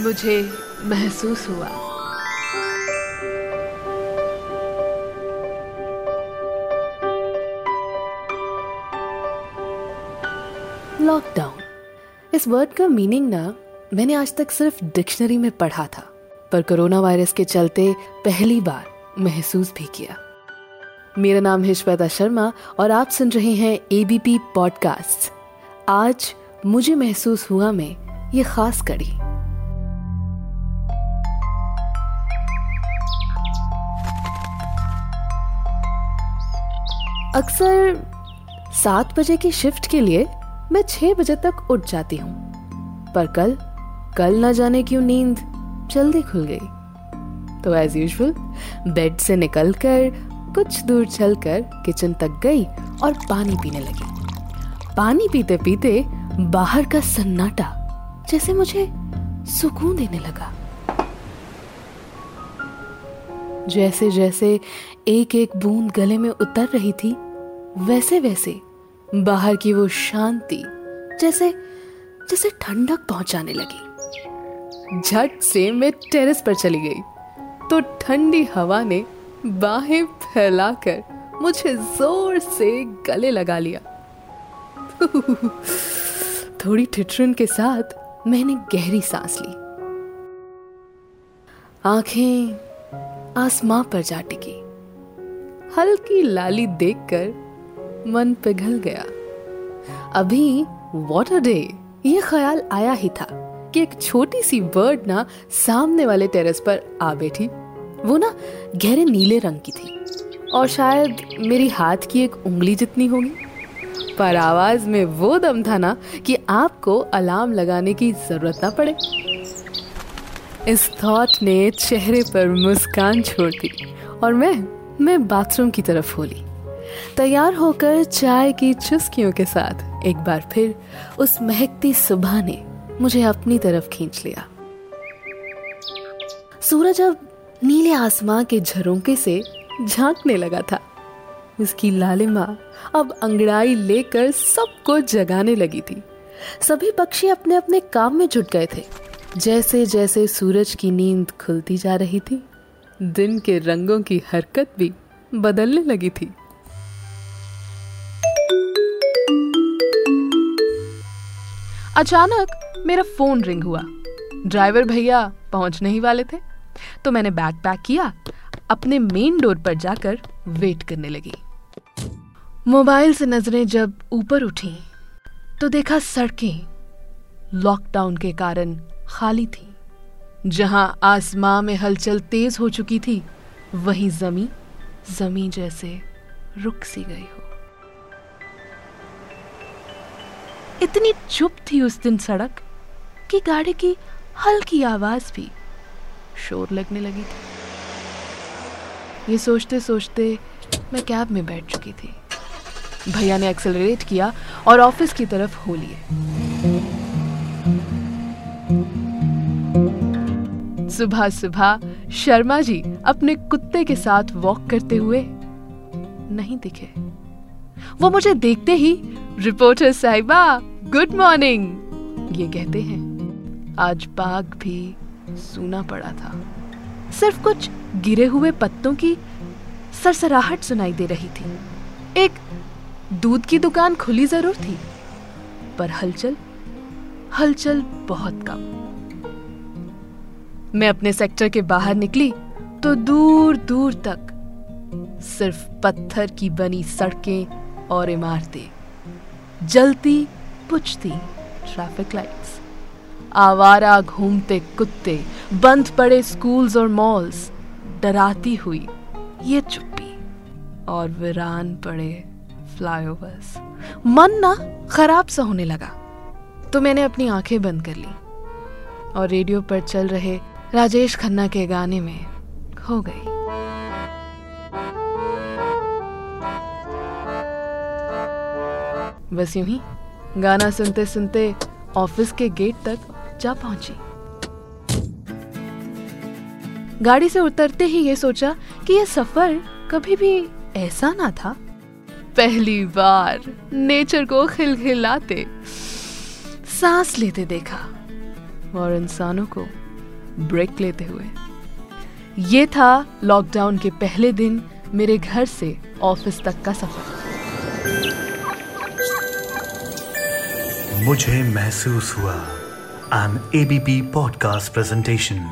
मुझे महसूस हुआ। लॉकडाउन इस वर्ड का मीनिंग ना, मैंने आज तक सिर्फ़ डिक्शनरी में पढ़ा था, पर कोरोना वायरस के चलते पहली बार महसूस भी किया। मेरा नाम है श्वेता शर्मा और आप सुन रहे हैं एबीपी पॉडकास्ट आज मुझे महसूस हुआ में ये खास कड़ी। अक्सर सात बजे की शिफ्ट के लिए मैं छह बजे तक उठ जाती हूँ। पर कल कल ना जाने क्यों नींद जल्दी खुल गई। तो एज यूजल बेड से निकलकर, कुछ दूर चलकर किचन तक गई और पानी पीने लगी। पानी पीते पीते बाहर का सन्नाटा जैसे मुझे सुकून देने लगा। जैसे जैसे एक एक बूंद गले में उतर रही थी वैसे वैसे बाहर की वो शांति जैसे जैसे ठंडक पहुँचाने लगी। झट से मैं टेरेस पर चली गई तो ठंडी हवा ने बाहें फैलाकर मुझे ज़ोर से गले लगा लिया। थोड़ी ठिठुरन के साथ मैंने गहरी सांस ली। आँखें आसमां पर जा टिकी। हल्की लाली देखकर मन पिघल गया। अभी वॉटर डे ये ख्याल आया ही था कि एक छोटी सी बर्ड ना सामने वाले टेरेस पर आ बैठी। वो ना गहरे नीले रंग की थी। और शायद मेरी हाथ की एक उंगली जितनी होगी। पर आवाज़ में वो दम था ना कि आपको अलार्म लगाने की ज़रूरत ना पड़े। इस थॉट ने चेहरे पर मुस्कान छोड़ दी और मैं मैं बाथरूम की तरफ़ होली तैयार होकर चाय की चुस्कियों के साथ एक बार फिर उस महकती सुबह ने मुझे अपनी तरफ़ खींच लिया। सूरज अब नीले आसमां के झरोंके से झांकने लगा था। उसकी लालिमा अब अंगड़ाई लेकर सबको जगाने लगी थी। सभी पक्षी अपने अपने काम में जुट गए थे। जैसे जैसे सूरज की नींद खुलती जा रही थी दिन के रंगों की हरकत भी बदलने लगी थी। अचानक मेरा फ़ोन रिंग हुआ। ड्राइवर भैया पहुँचने ही वाले थे तो मैंने बैग पैक किया, अपने मेन डोर पर जाकर वेट करने लगी। मोबाइल से नज़रें जब ऊपर उठी तो देखा सड़कें लॉकडाउन के कारण खाली थी। जहाँ आसमां में हलचल तेज हो चुकी थी, वहीं जमी जमी जैसे रुक सी गई हो। इतनी चुप थी उस दिन सड़क कि गाड़ी की हल्की आवाज़ भी शोर लगने लगी थी। ये सोचते सोचते मैं कैब में बैठ चुकी थी। भैया ने एक्सेलरेट किया और ऑफ़िस की तरफ़ हो लिए। सुबह सुबह शर्मा जी अपने कुत्ते के साथ वॉक करते हुए नहीं दिखे। वो मुझे देखते ही रिपोर्टर साहिबा गुड मॉर्निंग ये कहते हैं। आज बाग भी सूना पड़ा था। सिर्फ़ कुछ गिरे हुए पत्तों की सरसराहट सुनाई दे रही थी। एक दूध की दुकान खुली ज़रूर थी, पर हलचल हलचल बहुत कम। मैं अपने सेक्टर के बाहर निकली तो दूर दूर तक सिर्फ़ पत्थर की बनी सड़कें और इमारतें। जलती, पुछती ट्रैफ़िक लाइट्स आवारा घूमते कुत्ते, बंद पड़े स्कूल्स और मॉल्स डराती हुई ये चुप्पी और वीरान पड़े फ्लाईओवर्स मन ना खराब सा होने लगा तो मैंने अपनी आँखें बंद कर ली और रेडियो पर चल रहे राजेश खन्ना के गाने में खो गई। बस यूँ ही, गाना सुनते सुनते ऑफ़िस के गेट तक जा पहुँची। गाड़ी से उतरते ही ये सोचा कि यह सफ़र कभी भी ऐसा ना था। पहली बार नेचर को खिलखिलाते, सांस लेते देखा और इंसानों को ब्रेक लेते हुए। ये था लॉकडाउन के पहले दिन मेरे घर से ऑफ़िस तक का सफ़र। मुझे महसूस हुआ एन एबीपी पॉडकास्ट प्रेजेंटेशन